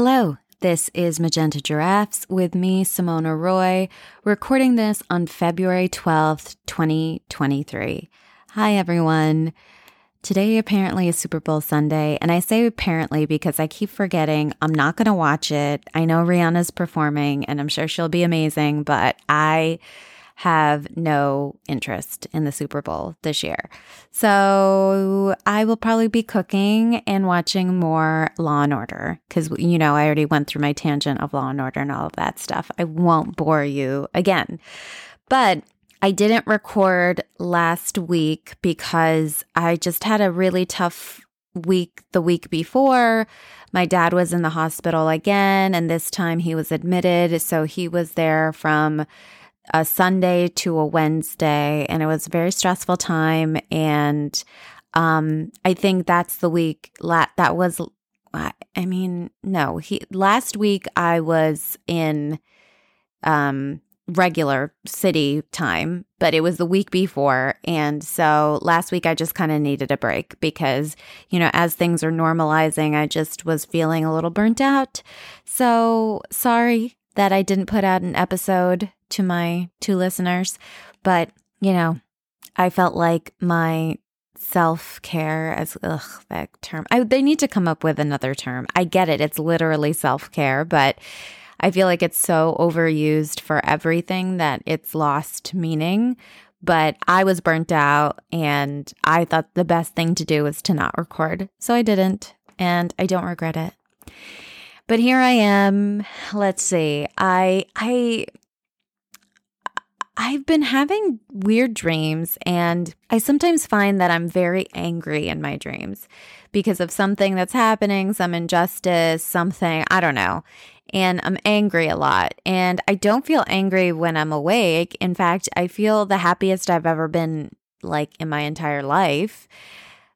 Hello, this is Magenta Giraffes with me, Simona Roy, recording this on February 12th, 2023. Hi, everyone. Today apparently is Super Bowl Sunday, and I say apparently because I keep forgetting I'm not going to watch it. I know Rihanna's performing, and I'm sure she'll be amazing, but I have no interest in the Super Bowl this year. So I will probably be cooking and watching more Law and Order because, you know, I already went through my tangent of Law and Order and all of that stuff. I won't bore you again. But I didn't record last week because I just had a really tough week the week before. My dad was in the hospital again, and this time he was admitted. So he was there from a Sunday to a Wednesday, and it was a very stressful time. And um, I think that's the week la- that was. I mean, no, he last week I was in um regular city time, but it was the week before. And so last week I just kind of needed a break because, you know, as things are normalizing, I just was feeling a little burnt out. So sorry that I didn't put out an episode to my two listeners, but you know, I felt like my self care as ugh that term. I, they need to come up with another term. I get it; it's literally self care, but I feel like it's so overused for everything that it's lost meaning. But I was burnt out, and I thought the best thing to do was to not record, so I didn't, and I don't regret it. But here I am. Let's see. I I I've been having weird dreams, and I sometimes find that I'm very angry in my dreams because of something that's happening, some injustice, something, I don't know. And I'm angry a lot. And I don't feel angry when I'm awake. In fact, I feel the happiest I've ever been like in my entire life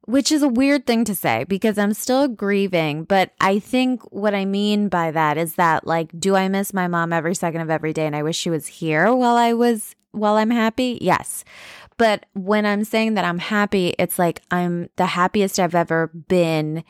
which is a weird thing to say because I'm still grieving. But I think what I mean by that is that, like, do I miss my mom every second of every day and I wish she was here while I was, while I'm happy? Yes. But when I'm saying that I'm happy, it's like I'm the happiest I've ever been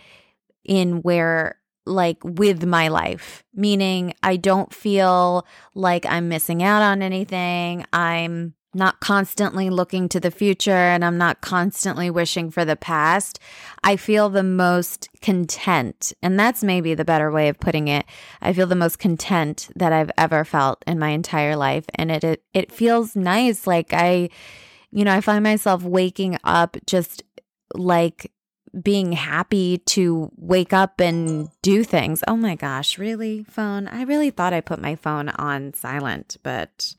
in where like with my life, meaning I don't feel like I'm missing out on anything. I'm not constantly looking to the future and I'm not constantly wishing for the past, I feel the most content. And that's maybe the better way of putting it. I feel the most content that I've ever felt in my entire life. And it, it, it feels nice. Like I, you know, I find myself waking up just like being happy to wake up and do things. Oh my gosh, really? Phone? I really thought I put my phone on silent, but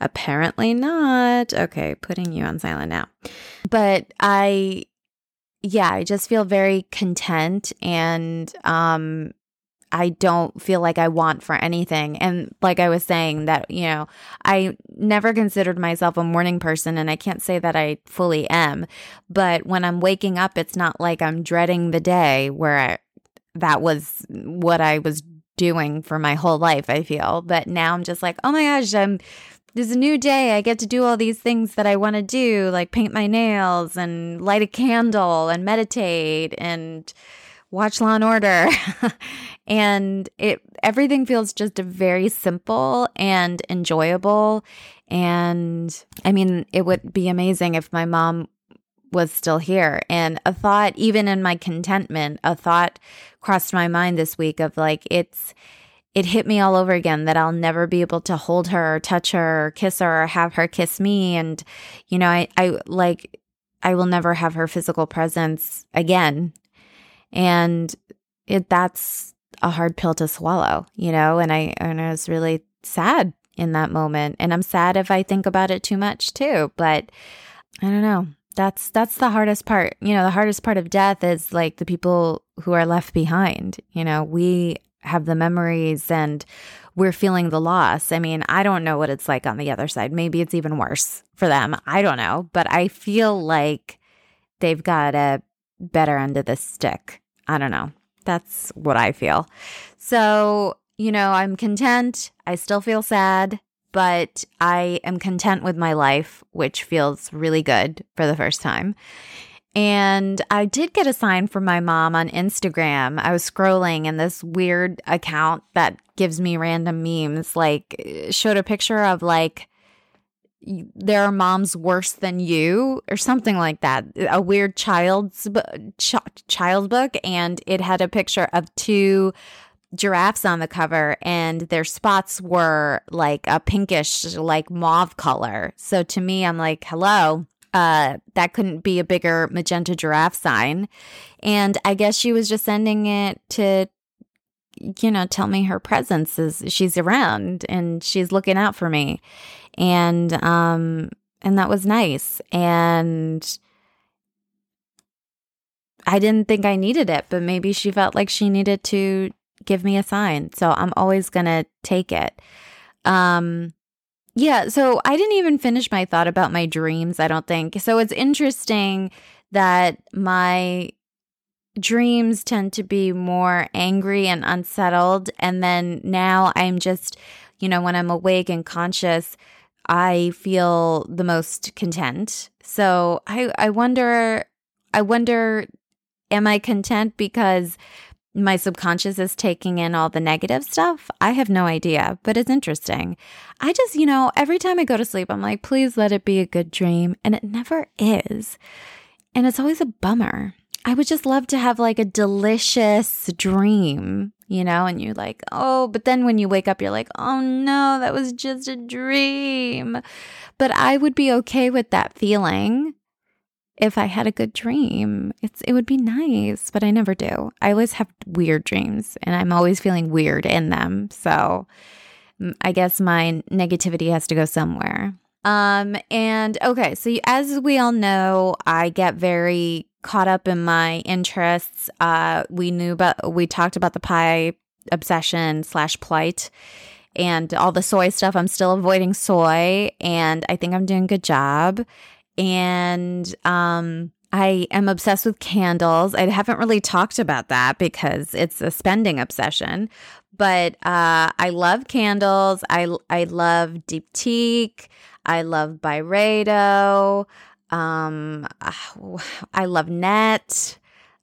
Apparently not. Okay, putting you on silent now. But I yeah, I just feel very content and um I don't feel like I want for anything. And like I was saying that, you know, I never considered myself a morning person and I can't say that I fully am. But when I'm waking up, it's not like I'm dreading the day where I, that was what I was doing for my whole life, I feel. But now I'm just like, oh my gosh, I'm there's a new day. I get to do all these things that I want to do, like paint my nails and light a candle and meditate and watch Law and Order. and it everything feels just very simple and enjoyable. And I mean, it would be amazing if my mom was still here. And a thought, even in my contentment, a thought crossed my mind this week of like, it's it hit me all over again that I'll never be able to hold her or touch her or kiss her or have her kiss me. And, you know, I, I like, I will never have her physical presence again. And it, that's a hard pill to swallow, you know, and I, and I was really sad in that moment. And I'm sad if I think about it too much too, but I don't know. That's that's the hardest part. You know, the hardest part of death is like the people who are left behind. You know, we have the memories and we're feeling the loss. I mean, I don't know what it's like on the other side. Maybe it's even worse for them. I don't know. But I feel like they've got a better end of the stick. I don't know. That's what I feel. So, you know, I'm content. I still feel sad, but I am content with my life, which feels really good for the first time. And I did get a sign from my mom on Instagram. I was scrolling and this weird account that gives me random memes like eh, showed a picture of like there are moms worse than you or something like that. A weird child's ch- child book and it had a picture of two giraffes on the cover and their spots were like a pinkish like mauve color. So to me i'm like hello uh that couldn't be a bigger magenta giraffe sign and i guess she was just sending it to you know tell me her presence is she's around and she's looking out for me and um and that was nice and I didn't think I needed it, but maybe she felt like she needed to give me a sign. So I'm always going to take it. Um yeah, so I didn't even finish my thought about my dreams, I don't think. So it's interesting that my dreams tend to be more angry and unsettled and then now I'm just, you know, when I'm awake and conscious, I feel the most content. So I I wonder I wonder am I content because my subconscious is taking in all the negative stuff? I have no idea, but it's interesting. I just, you know, every time I go to sleep, I'm like, please let it be a good dream. And it never is. And it's always a bummer. I would just love to have like a delicious dream, you know, and you're like, oh, but then when you wake up, you're like, oh no, that was just a dream. But I would be okay with that feeling if I had a good dream. It's it would be nice, but I never do. I always have weird dreams and I'm always feeling weird in them. So I guess my negativity has to go somewhere. Um and okay, so as we all know, I get very caught up in my interests. Uh we knew about we talked about the pie obsession slash plight and all the soy stuff. I'm still avoiding soy and I think I'm doing a good job and um, I am obsessed with candles. I haven't really talked about that because it's a spending obsession, but uh, I love candles. I I love Diptyque. I love Byredo. Um, I love Net.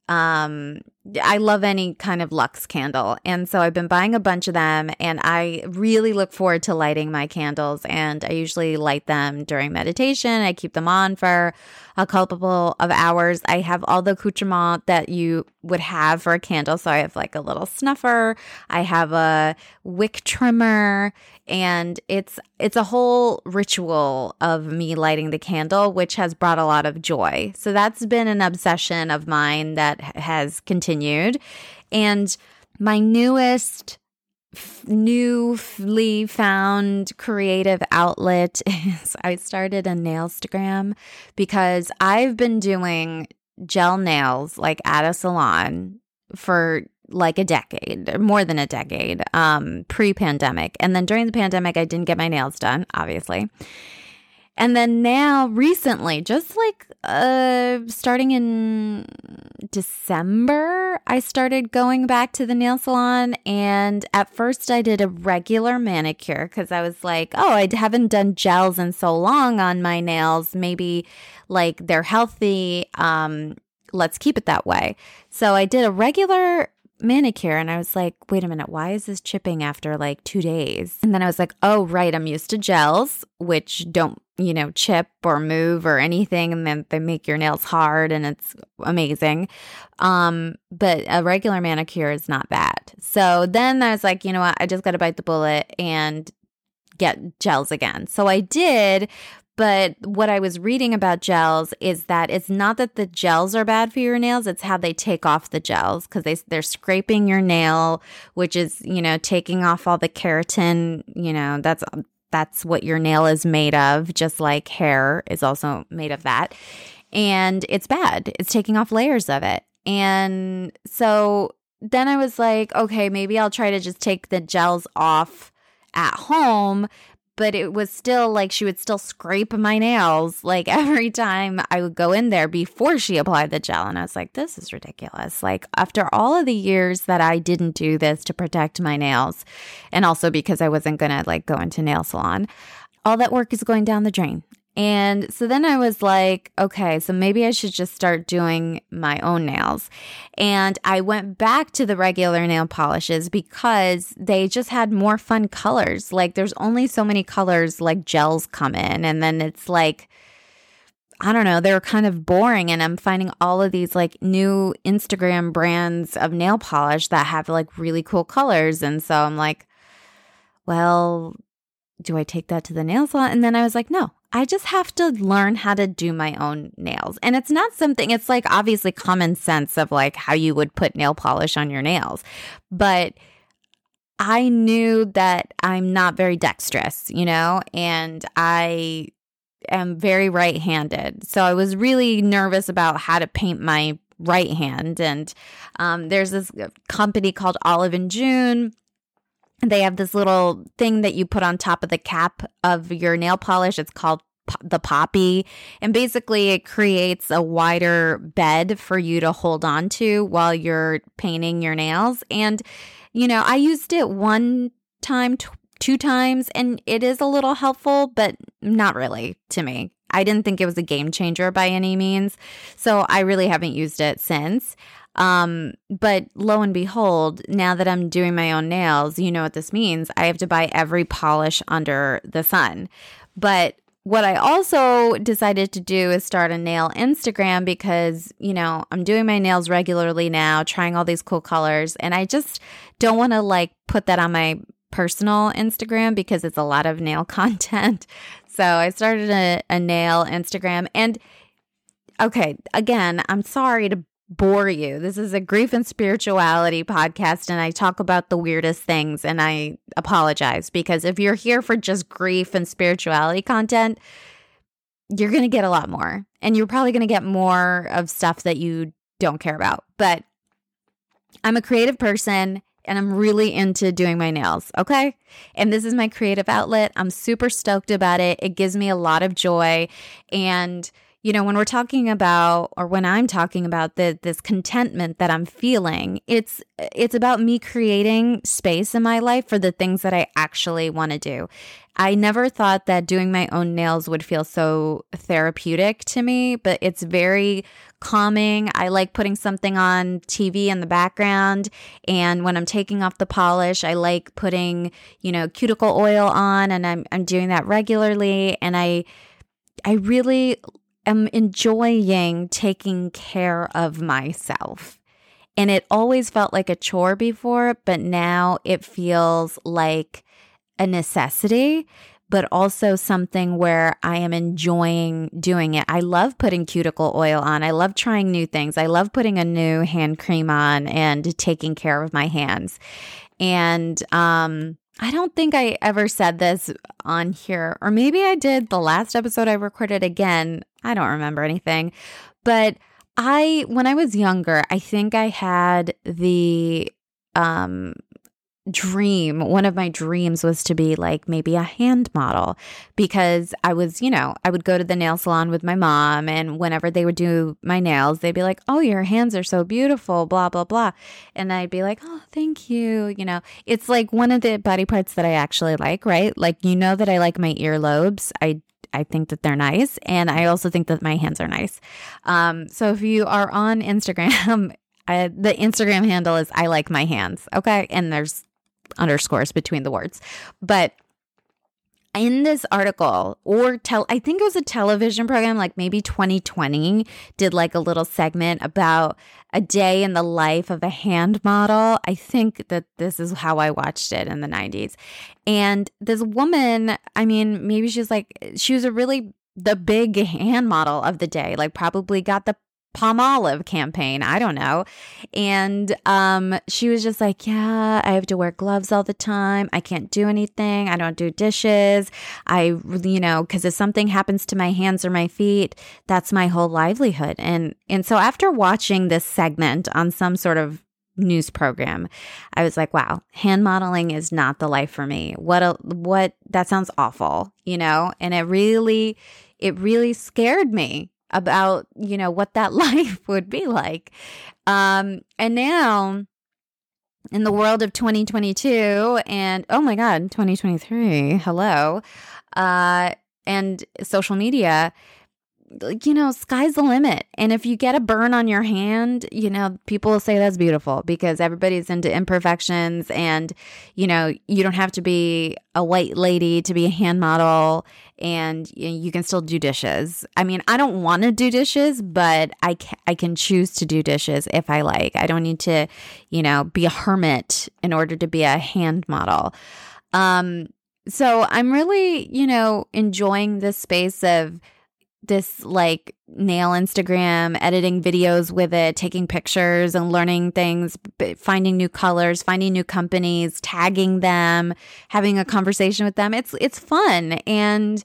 Um, I love any kind of Lux candle. And so I've been buying a bunch of them and I really look forward to lighting my candles. And I usually light them during meditation. I keep them on for a couple of hours. I have all the accoutrement that you would have for a candle. So I have like a little snuffer, I have a wick trimmer, and it's it's a whole ritual of me lighting the candle which has brought a lot of joy. So that's been an obsession of mine that has continued. And my newest newly found creative outlet is I started a nailstagram because I've been doing gel nails like at a salon for like a decade, more than a decade, um, pre-pandemic. And then during the pandemic I didn't get my nails done, obviously. And then now recently, just like uh starting in December, I started going back to the nail salon and at first I did a regular manicure cuz I was like, "Oh, I haven't done gels in so long on my nails. Maybe like they're healthy. Um let's keep it that way." So I did a regular manicure and I was like, wait a minute, why is this chipping after like two days? And then I was like, oh, right, I'm used to gels, which don't, you know, chip or move or anything. And then they make your nails hard and it's amazing. Um, but a regular manicure is not that. So then I was like, you know what, I just got to bite the bullet and get gels again. So I did, but what I was reading about gels is that it's not that the gels are bad for your nails, it's how they take off the gels because they, they're scraping your nail, which is, you know, taking off all the keratin, you know, that's that's what your nail is made of, just like hair is also made of that. And it's bad. It's taking off layers of it. And so then I was like, okay, maybe I'll try to just take the gels off at home but it was still like she would still scrape my nails like every time I would go in there before she applied the gel. And I was like, this is ridiculous. Like, after all of the years that I didn't do this to protect my nails, and also because I wasn't going to like go into nail salon, all that work is going down the drain. And so then I was like, okay, so maybe I should just start doing my own nails. And I went back to the regular nail polishes because they just had more fun colors. Like there's only so many colors like gels come in. And then it's like, I don't know, they're kind of boring. And I'm finding all of these like new Instagram brands of nail polish that have like really cool colors. And so I'm like, well, do I take that to the nail salon? And then I was like, no, I just have to learn how to do my own nails. And it's not something, it's like obviously common sense of like how you would put nail polish on your nails. But I knew that I'm not very dexterous, you know, and I am very right handed. So I was really nervous about how to paint my right hand. And um, there's this company called Olive and June they have this little thing that you put on top of the cap of your nail polish. It's called the poppy. And basically it creates a wider bed for you to hold on to while you're painting your nails. And you know i used it one time t- two times and it is a little helpful but not really to me. I didn't think it was a game changer by any means. So i really haven't used it since um, but lo and behold, now that I'm doing my own nails, you know what this means. I have to buy every polish under the sun. But what I also decided to do is start a nail Instagram because, you know, I'm doing my nails regularly now, trying all these cool colors, and I just don't want to like put that on my personal Instagram because it's a lot of nail content. So I started a, a nail Instagram and okay, again, I'm sorry to bore you. This is a grief and spirituality podcast, and I talk about the weirdest things. And I apologize because if you're here for just grief and spirituality content, you're going to get a lot more. And you're probably going to get more of stuff that you don't care about. But I'm a creative person and I'm really into doing my nails. Okay. And this is my creative outlet. I'm super stoked about it. It gives me a lot of joy. And you know, when we're talking about or when I'm talking about the this contentment that I'm feeling, it's it's about me creating space in my life for the things that I actually want to do. I never thought that doing my own nails would feel so therapeutic to me, but it's very calming. I like putting something on TV in the background. And when I'm taking off the polish, I like putting, you know, cuticle oil on and I'm, I'm doing that regularly. And I, I really am enjoying taking care of myself. And it always felt like a chore before, but now it feels like a necessity, but also something where I am enjoying doing it. I love putting cuticle oil on. I love trying new things. I love putting a new hand cream on and taking care of my hands. And um I don't think I ever said this on here, or maybe I did the last episode I recorded again. I don't remember anything. But I, when I was younger, I think I had the um, dream, one of my dreams was to be like maybe a hand model because I was, you know, I would go to the nail salon with my mom and whenever they would do my nails, they'd be like, "Oh, your hands are so beautiful, blah blah blah." And I'd be like, "Oh, thank you." You know, it's like one of the body parts that I actually like, right? Like you know that I like my earlobes. I I think that they're nice, and I also think that my hands are nice. Um, so if you are on Instagram, I, the Instagram handle is I like my hands. Okay, and there's underscores between the words. But in this article or tell I think it was a television program like maybe 2020 did like a little segment about a day in the life of a hand model. I think that this is how I watched it in the 90s. And this woman, I mean, maybe she's like she was a really the big hand model of the day, like probably got the Palmolive campaign. I don't know. And um, she was just like, Yeah, I have to wear gloves all the time. I can't do anything. I don't do dishes. I, you know, because if something happens to my hands or my feet, that's my whole livelihood. And, and so after watching this segment on some sort of news program, I was like, wow, hand modeling is not the life for me. What, a, what, that sounds awful, you know? And it really, it really scared me about, you know, what that life would be like. Um, and now in the world of 2022 and oh my God, 2023, hello. Uh, and social media, you know, sky's the limit. And if you get a burn on your hand, you know, people say that's beautiful because everybody's into imperfections and, you know, you don't have to be a white lady to be a hand model and you can still do dishes. I mean, I don't want to do dishes, but I can, I can choose to do dishes if I like. I don't need to, you know, be a hermit in order to be a hand model. Um, so I'm really, you know, enjoying this space of this like nail Instagram, editing videos with it, taking pictures and learning things, finding new colors, finding new companies, tagging them, having a conversation with them. It's it's fun and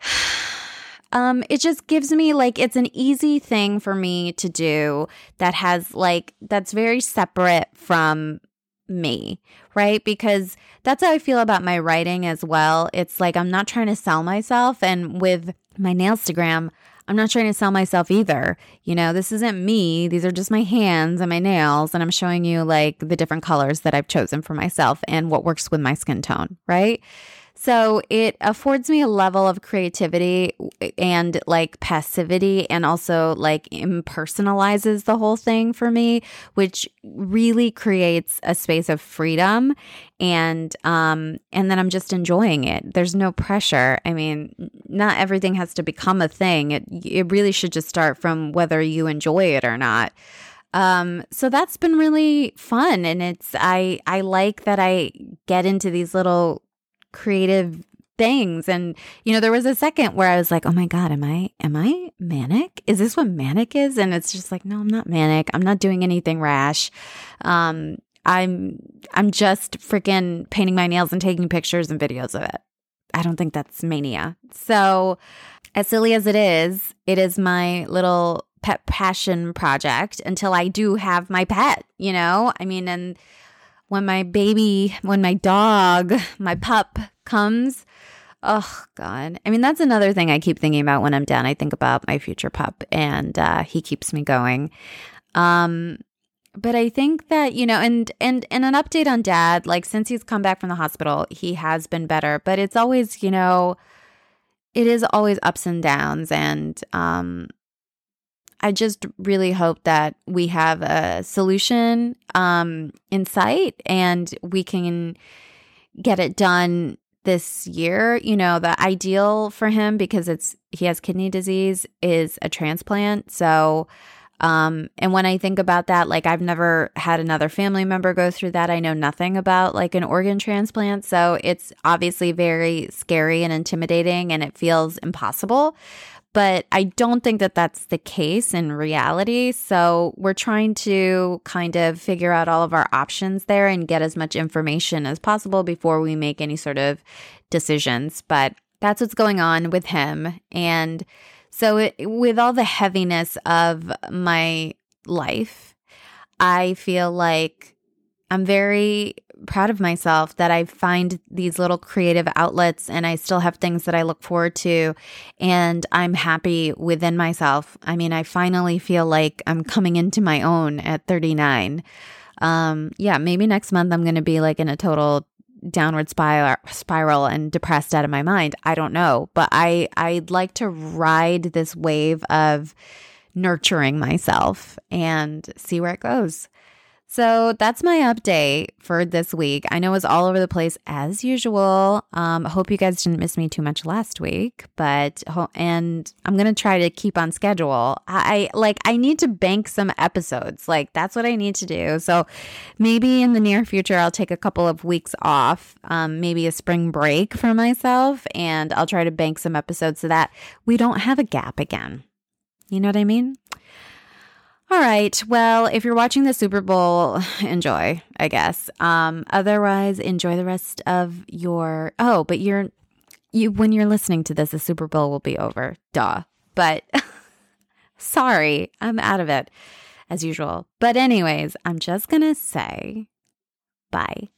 um it just gives me like it's an easy thing for me to do that has like that's very separate from me, right? Because that's how I feel about my writing as well. It's like I'm not trying to sell myself and with my Nailstagram, I'm not trying to sell myself either. You know, this isn't me. These are just my hands and my nails. And I'm showing you like the different colors that I've chosen for myself and what works with my skin tone, right? So it affords me a level of creativity and like passivity and also like impersonalizes the whole thing for me, which really creates a space of freedom and um and then I'm just enjoying it. There's no pressure. I mean, not everything has to become a thing. It it really should just start from whether you enjoy it or not. Um, so that's been really fun and it's I I like that I get into these little creative things. And you know there was a second where i was like oh my god am i am i manic? Is this what manic is? And it's just like no i'm not manic. I'm not doing anything rash. Um i'm i'm just freaking painting my nails and taking pictures and videos of it. I don't think that's mania. So as silly as it is it is my little pet passion project until i do have my pet you know? I mean and when my baby, when my dog, my pup comes, oh God. I mean, that's another thing I keep thinking about when I'm down. I think about my future pup and uh, he keeps me going. Um, but I think that, you know, and and and an update on dad, like since he's come back from the hospital, he has been better, but it's always, you know, it is always ups and downs and um I just really hope that we have a solution um, in sight and we can get it done this year. You know, the ideal for him because it's he has kidney disease is a transplant. So um and when I think about that like I've never had another family member go through that. I know nothing about like an organ transplant. So it's obviously very scary and intimidating and it feels impossible. But I don't think that that's the case in reality. So we're trying to kind of figure out all of our options there and get as much information as possible before we make any sort of decisions. But that's what's going on with him. And so, it, with all the heaviness of my life, I feel like I'm very proud of myself that I find these little creative outlets and I still have things that I look forward to. And I'm happy within myself. I mean, I finally feel like I'm coming into my own at 39. Um, yeah, maybe next month I'm going to be like in a total downward spiral spiral and depressed out of my mind. I don't know, but I I'd like to ride this wave of nurturing myself and see where it goes. So that's my update for this week. I know it's all over the place as usual. Um, I hope you guys didn't miss me too much last week, but and I'm gonna try to keep on schedule. I, like I need to bank some episodes. Like that's what I need to do. So maybe in the near future I'll take a couple of weeks off, um, maybe a spring break for myself, and I'll try to bank some episodes so that we don't have a gap again. You know what I mean? All right. Well, if you're watching the Super Bowl, enjoy, I guess. Um, otherwise, enjoy the rest of your. Oh, but you're you when you're listening to this, the Super Bowl will be over. Duh. But sorry, I'm out of it as usual. But anyways, I'm just gonna say bye.